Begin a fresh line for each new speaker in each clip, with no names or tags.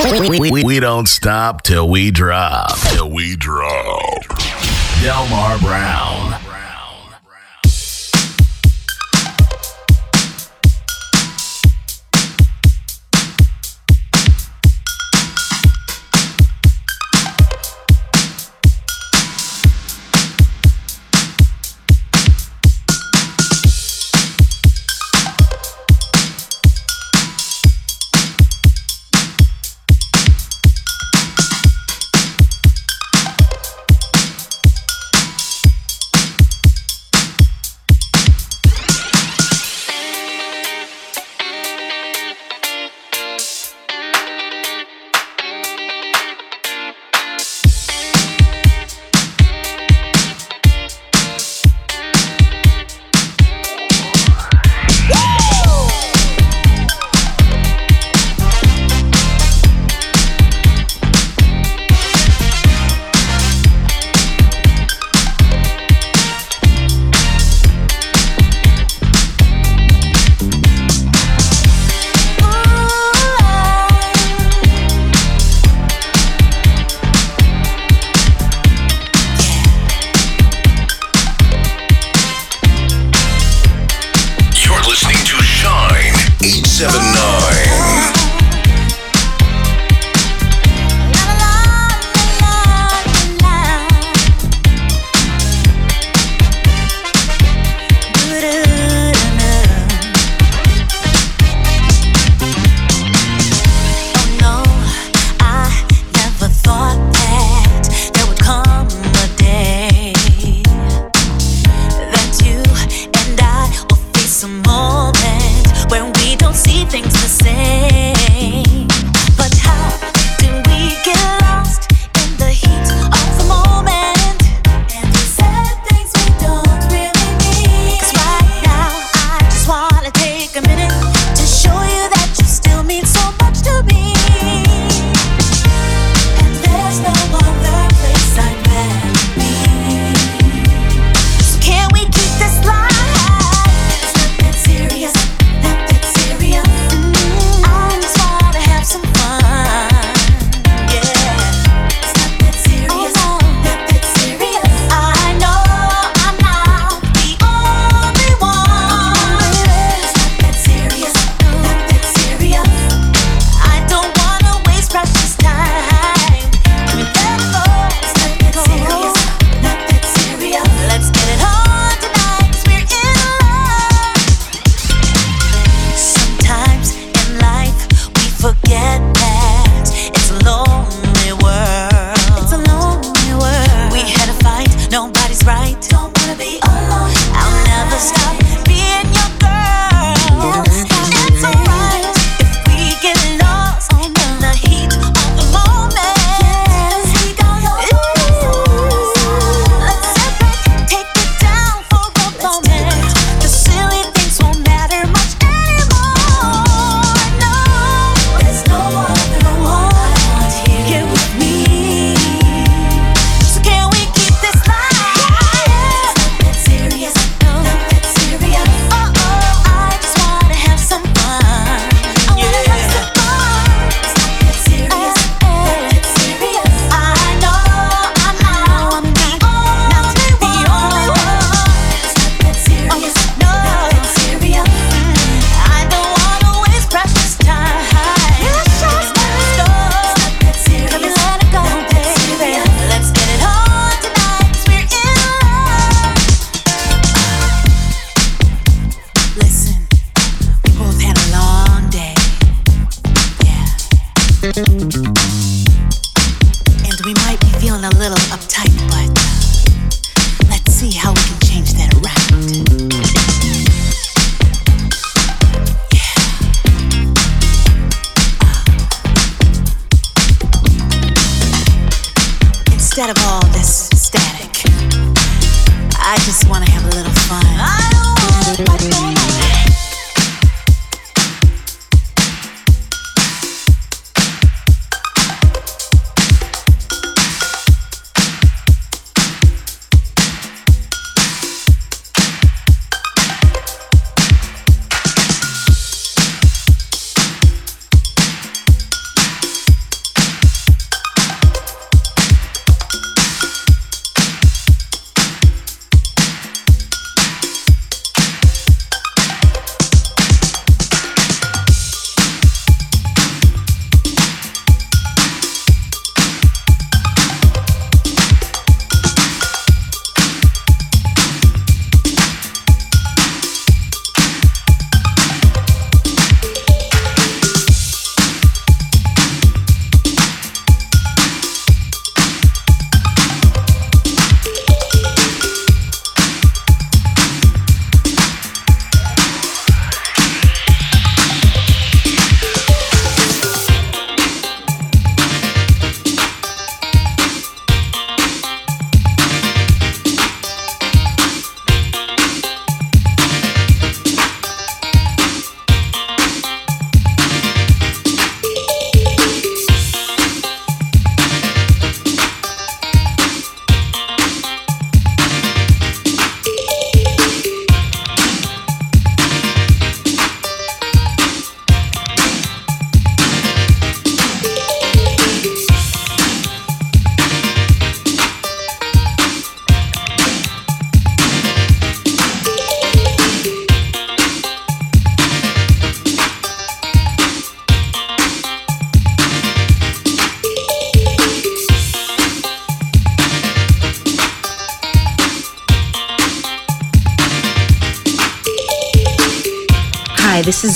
We, we don't stop till we drop. Till we drop. Delmar Brown.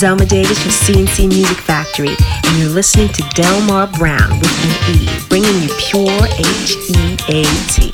Zelma Davis from C+C Music Factory, and you're listening to Delmar Brown with an E, bringing you pure H E A T.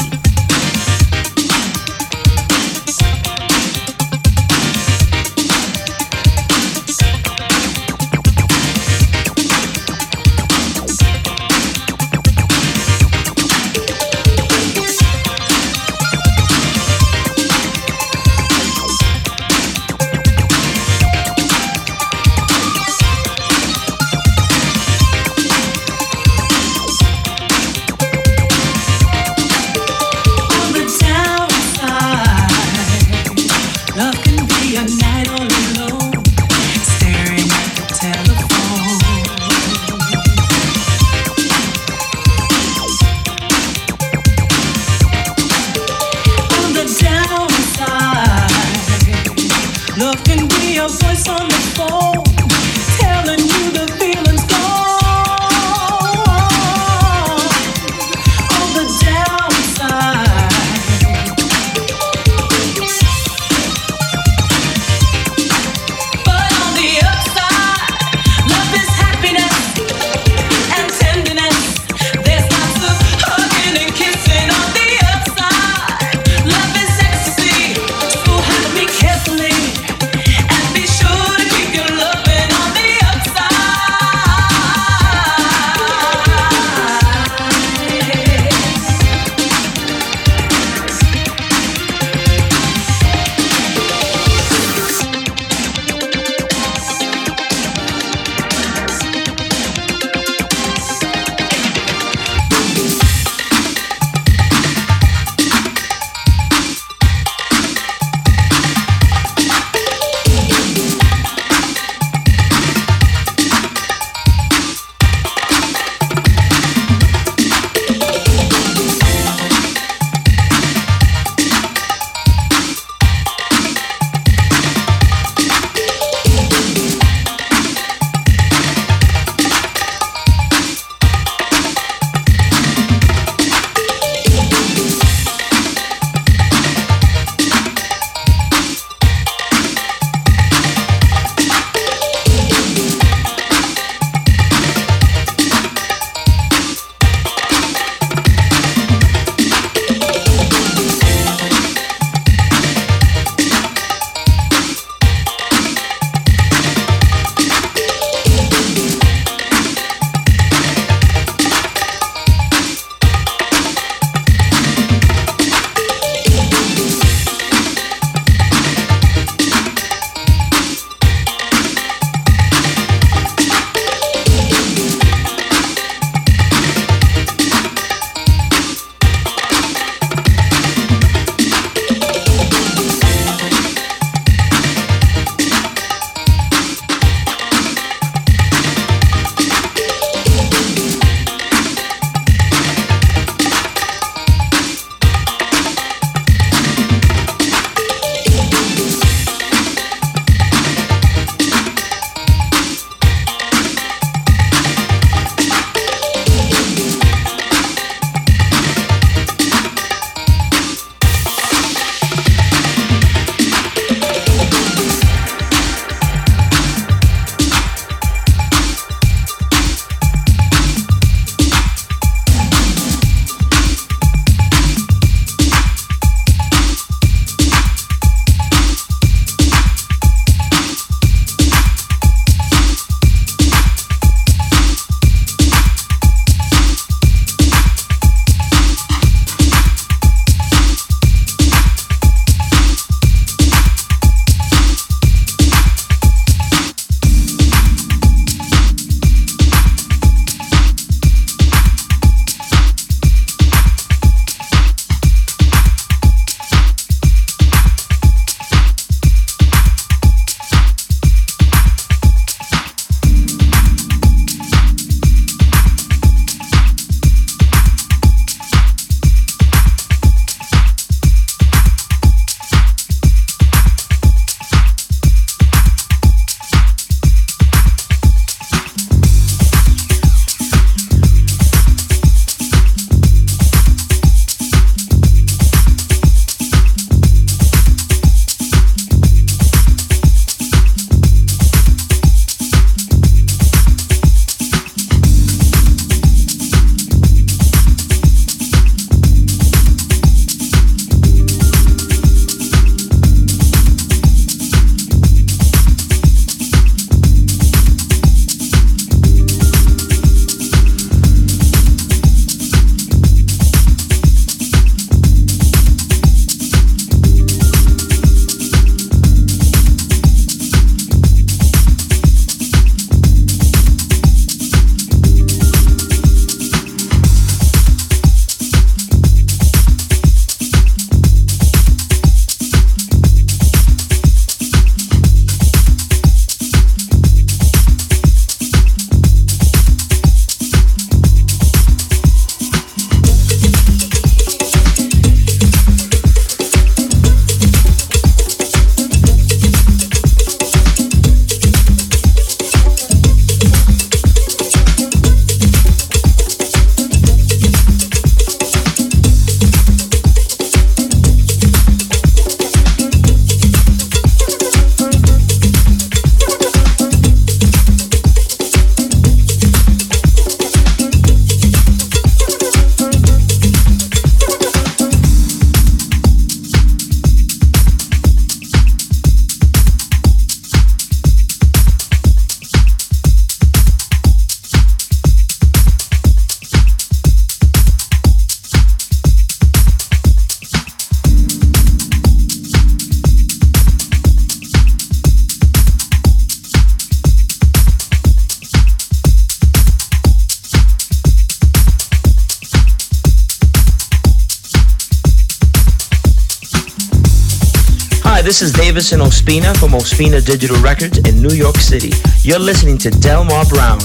Davis Ospina from Ospina Digital Records in New York City. You're listening to Delmar Brown,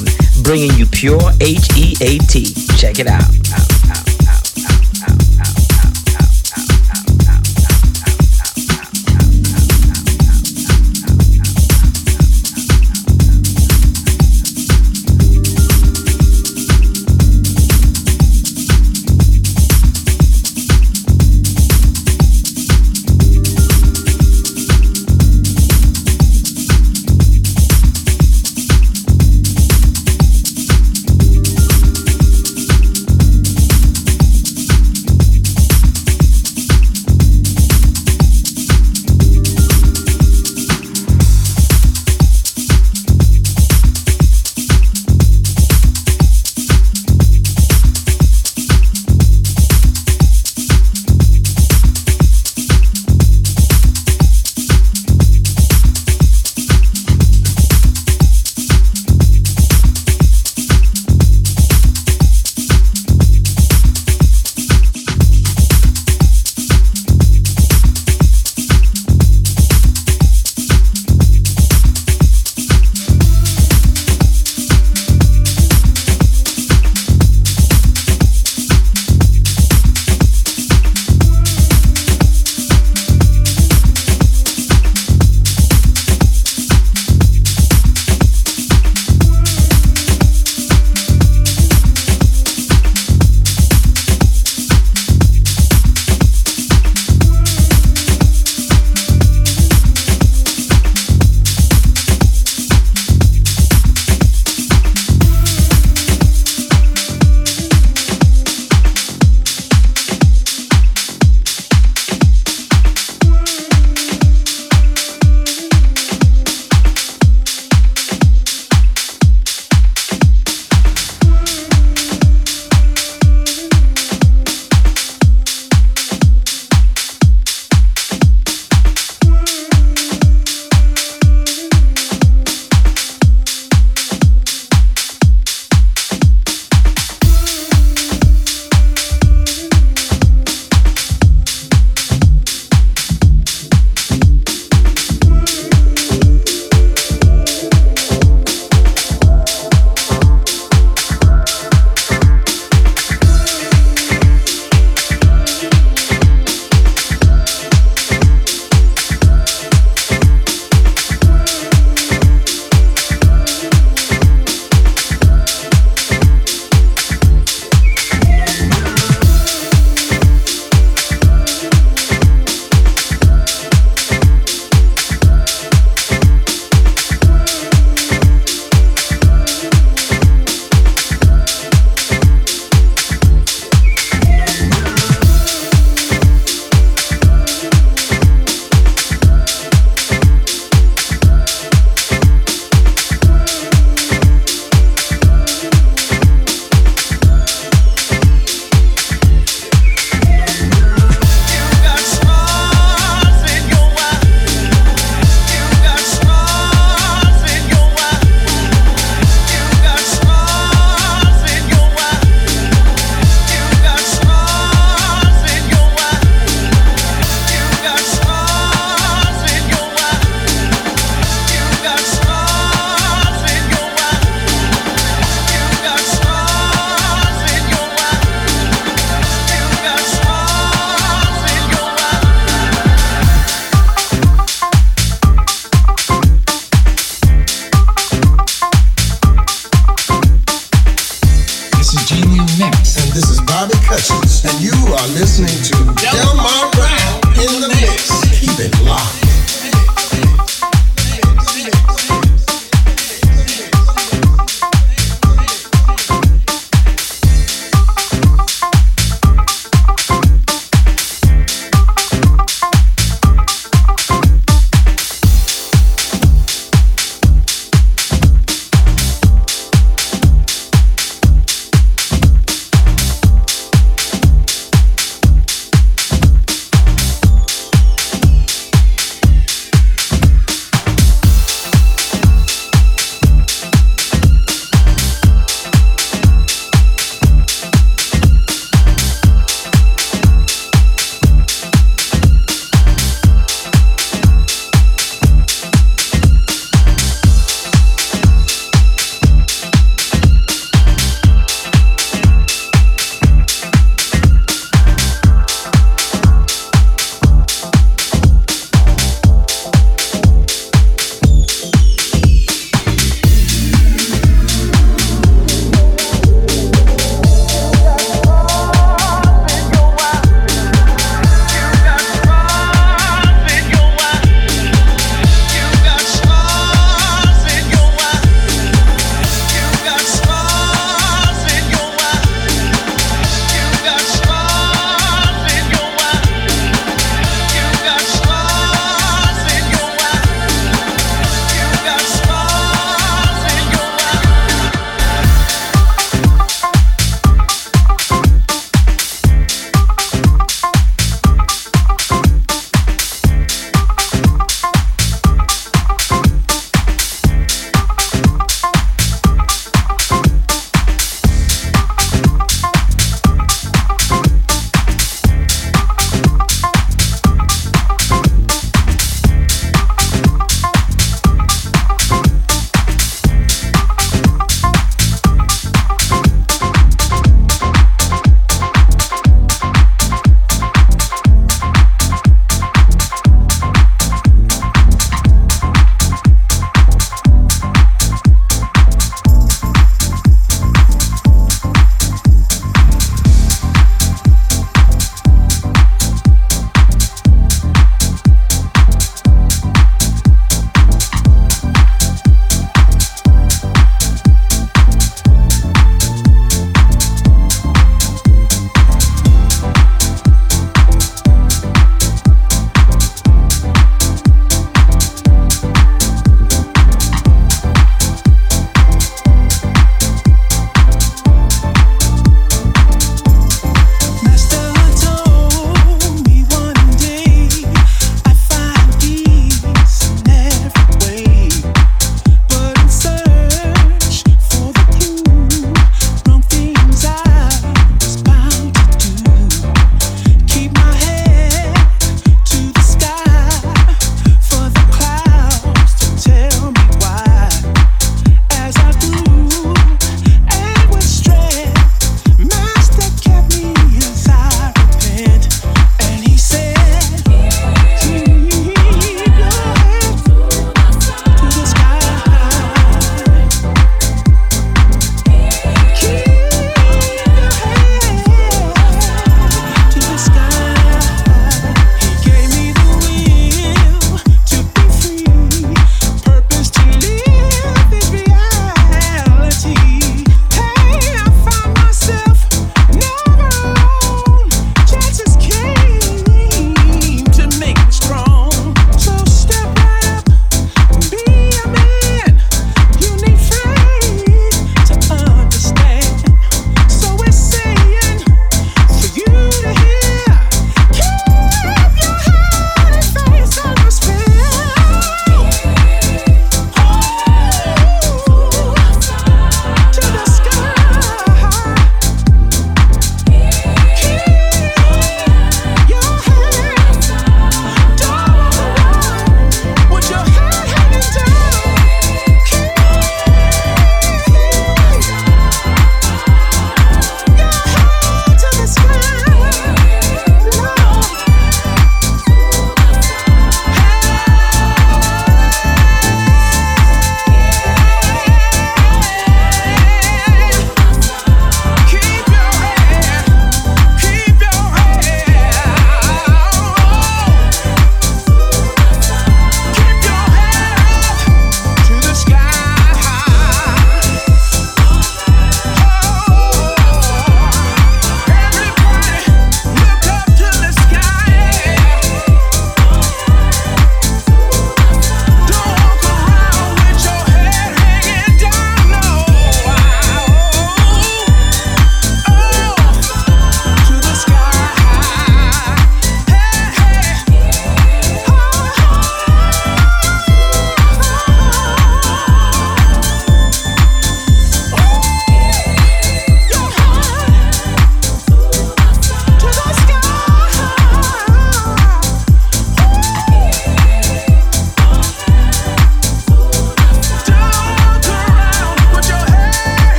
bringing you pure H-E-A-T. Check it out.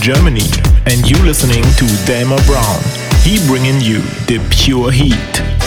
Germany, and you listening to Delmar Brown. He bringing you the pure heat.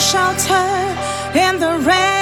shelter in the rain.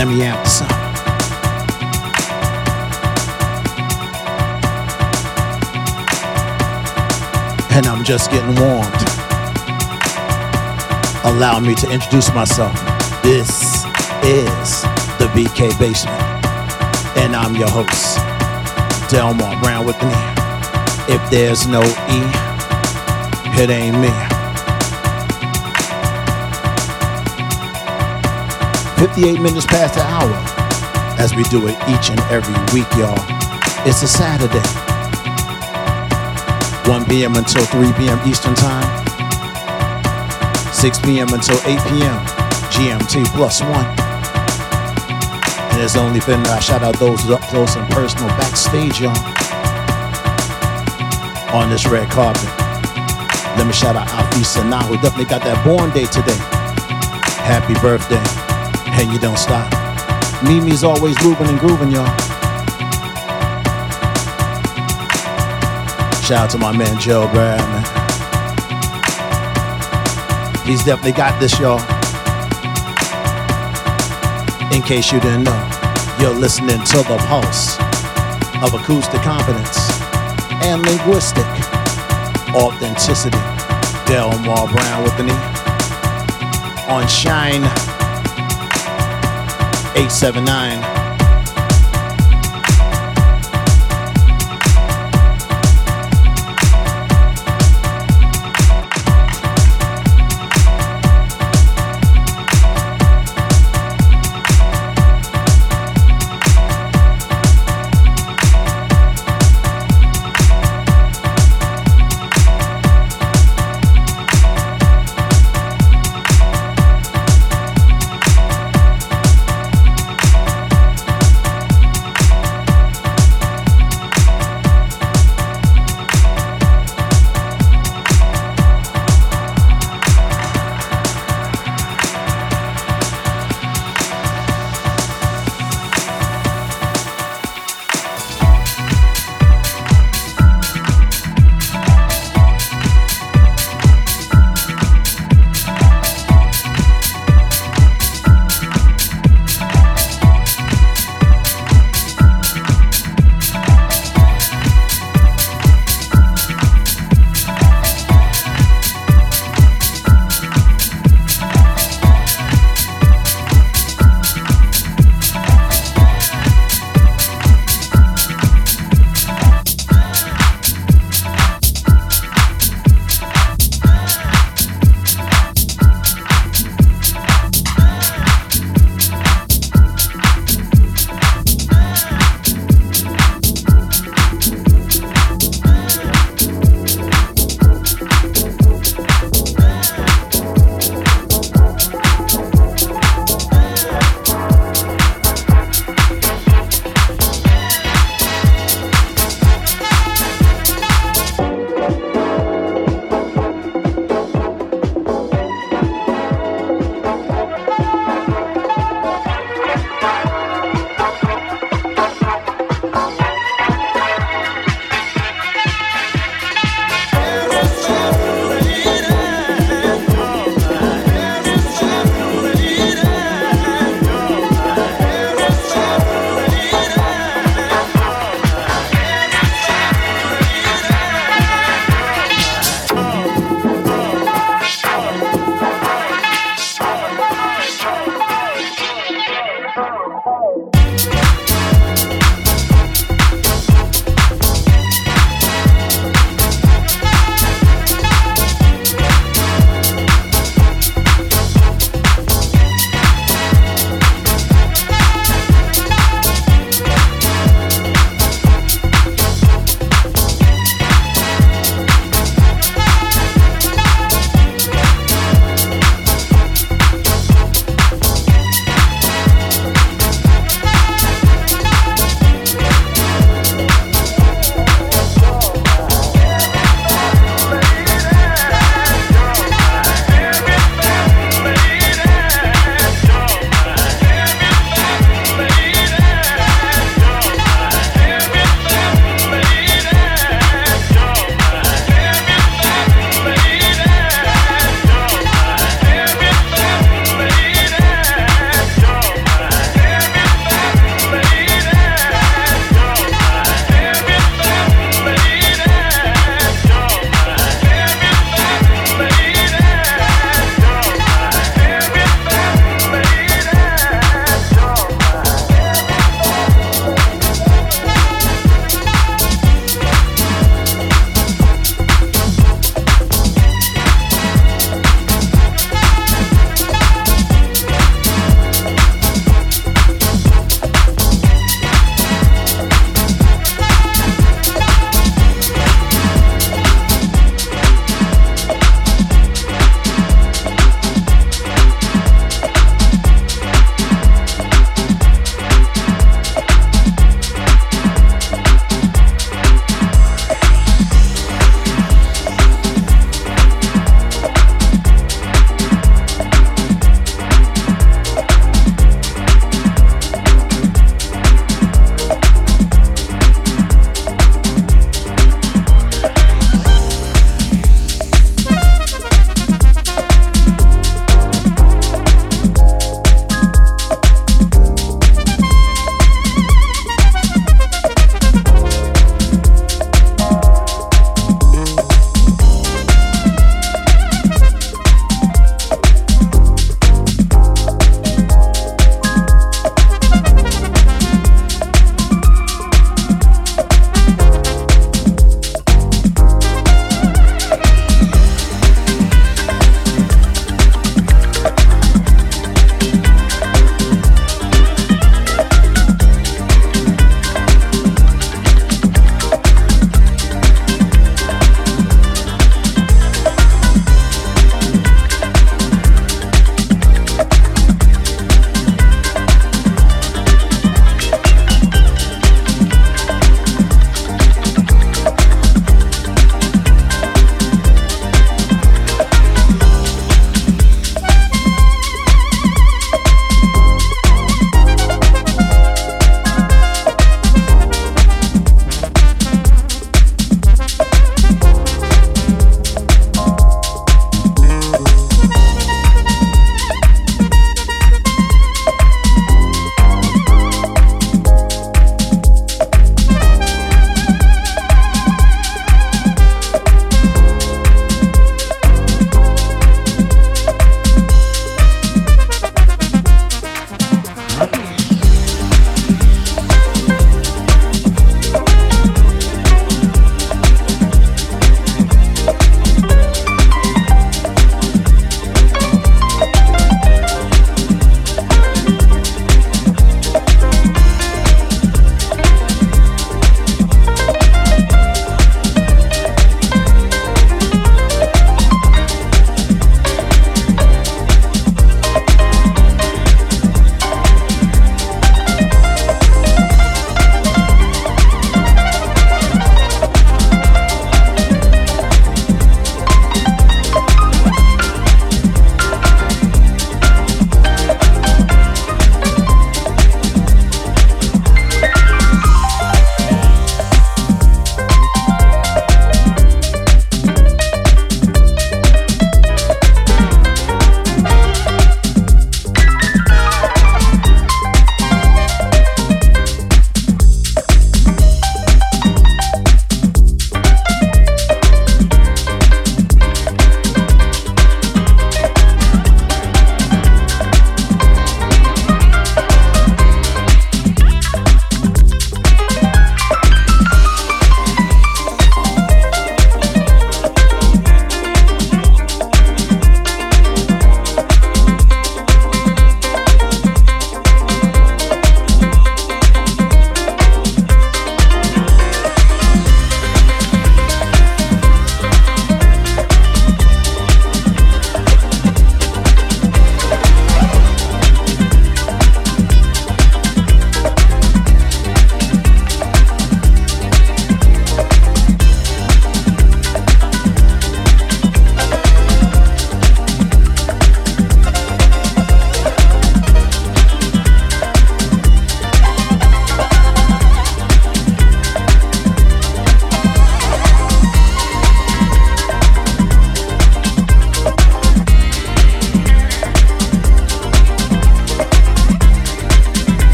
Let me out song. And I'm just getting warmed. Allow me to introduce myself. This is the BK Basement. And I'm your host, Delmar Brown with me. If there's no E, it ain't me. 58 minutes past the hour as we do it each and every week, y'all. It's a Saturday. 1 p.m. until 3 p.m. Eastern Time. 6 p.m. until 8 p.m. GMT plus one. And it's only that uh, I shout out those up close and personal backstage, y'all. On this red carpet. Let me shout out Alfie Sanaa, who definitely got that born day today. Happy birthday and you don't stop. Mimi's always moving and grooving, y'all. Shout out to my man Joe Brad, man. He's definitely got this, y'all. In case you didn't know, you're listening to the pulse of acoustic competence and linguistic authenticity. Delmar Brown with the knee on Shine 879.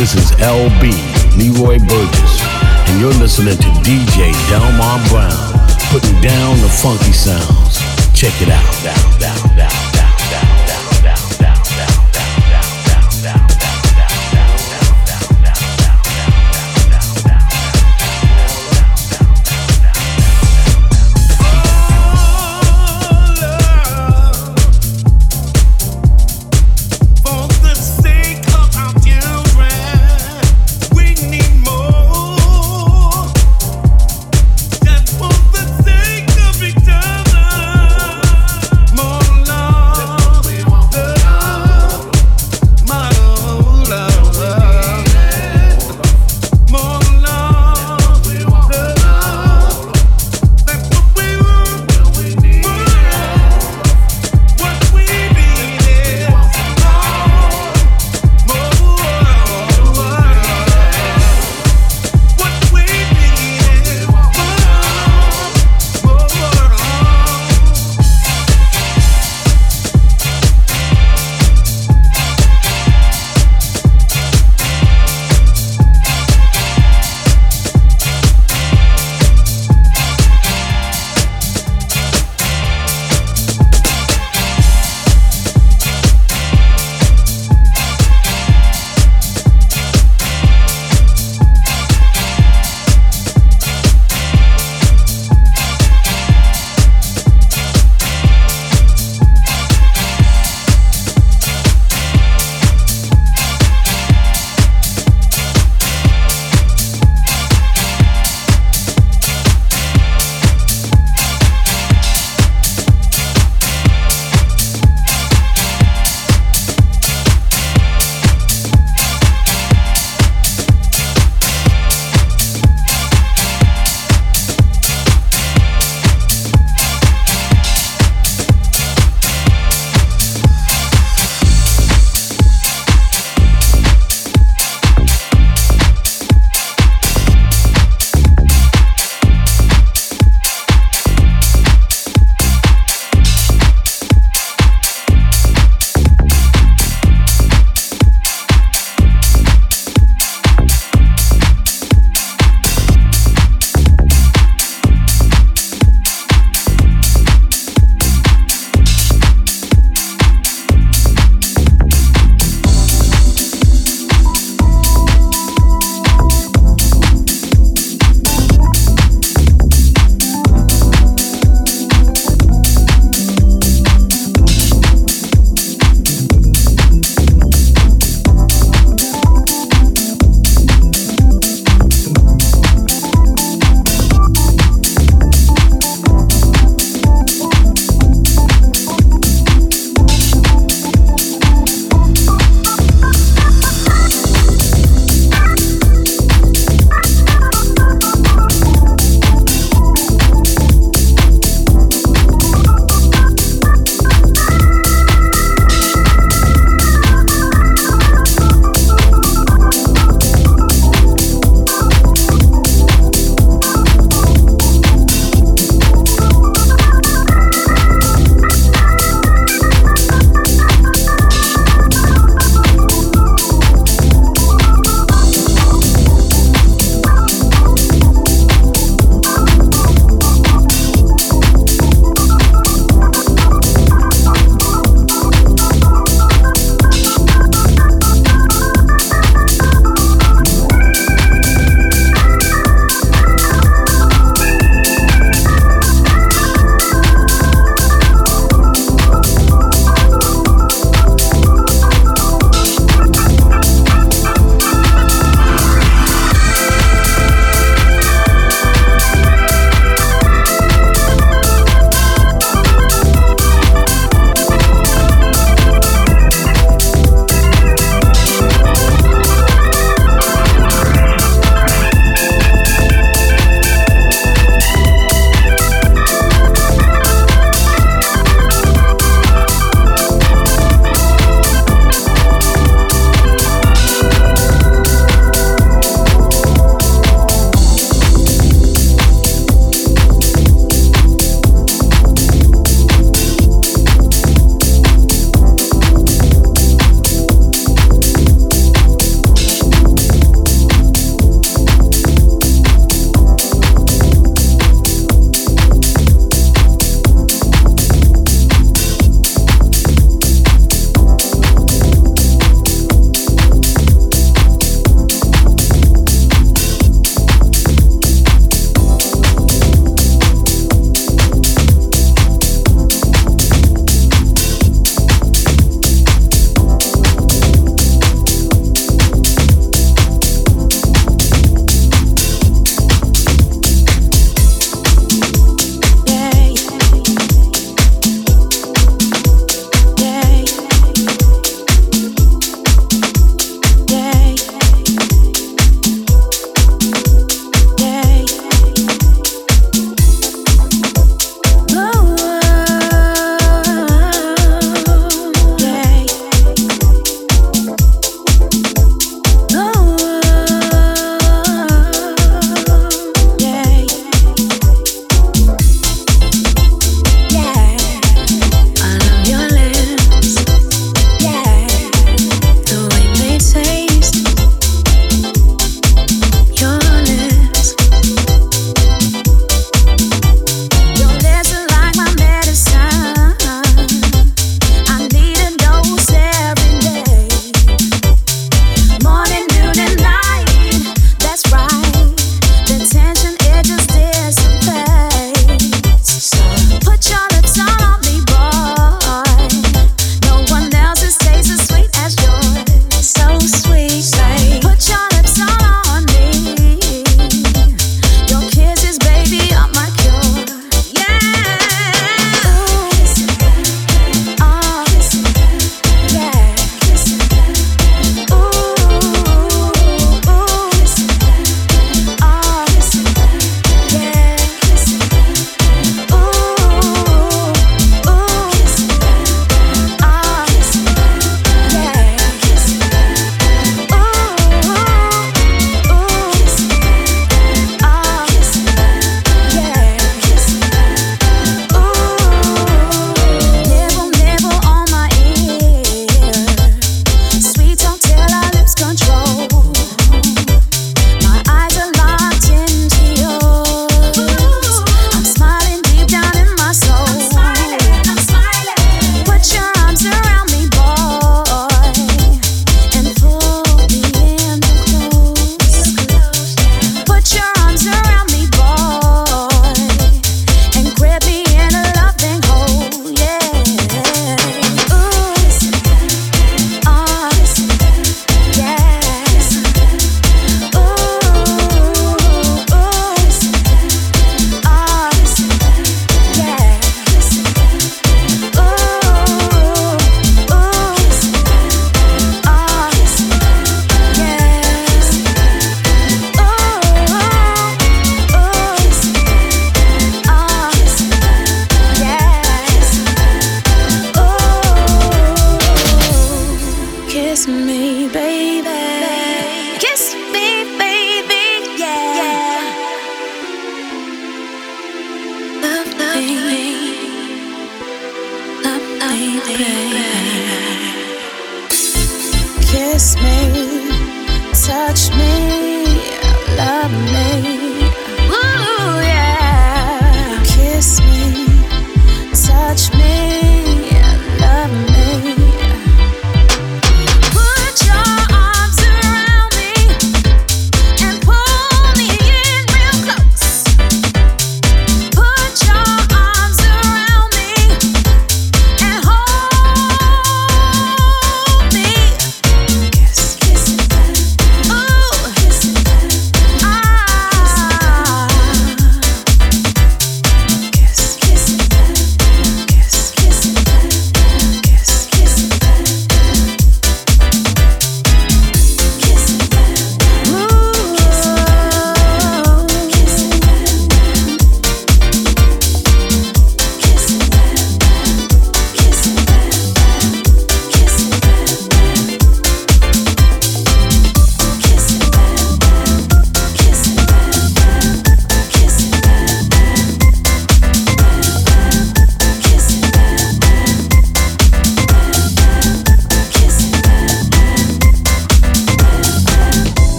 This is LB, Leroy Burgess, and you're listening to DJ Delmar Brown, putting down the funky sounds. Check it out. Down, down, down.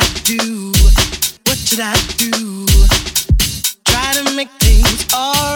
I do? What should I do? Try to
make things alright.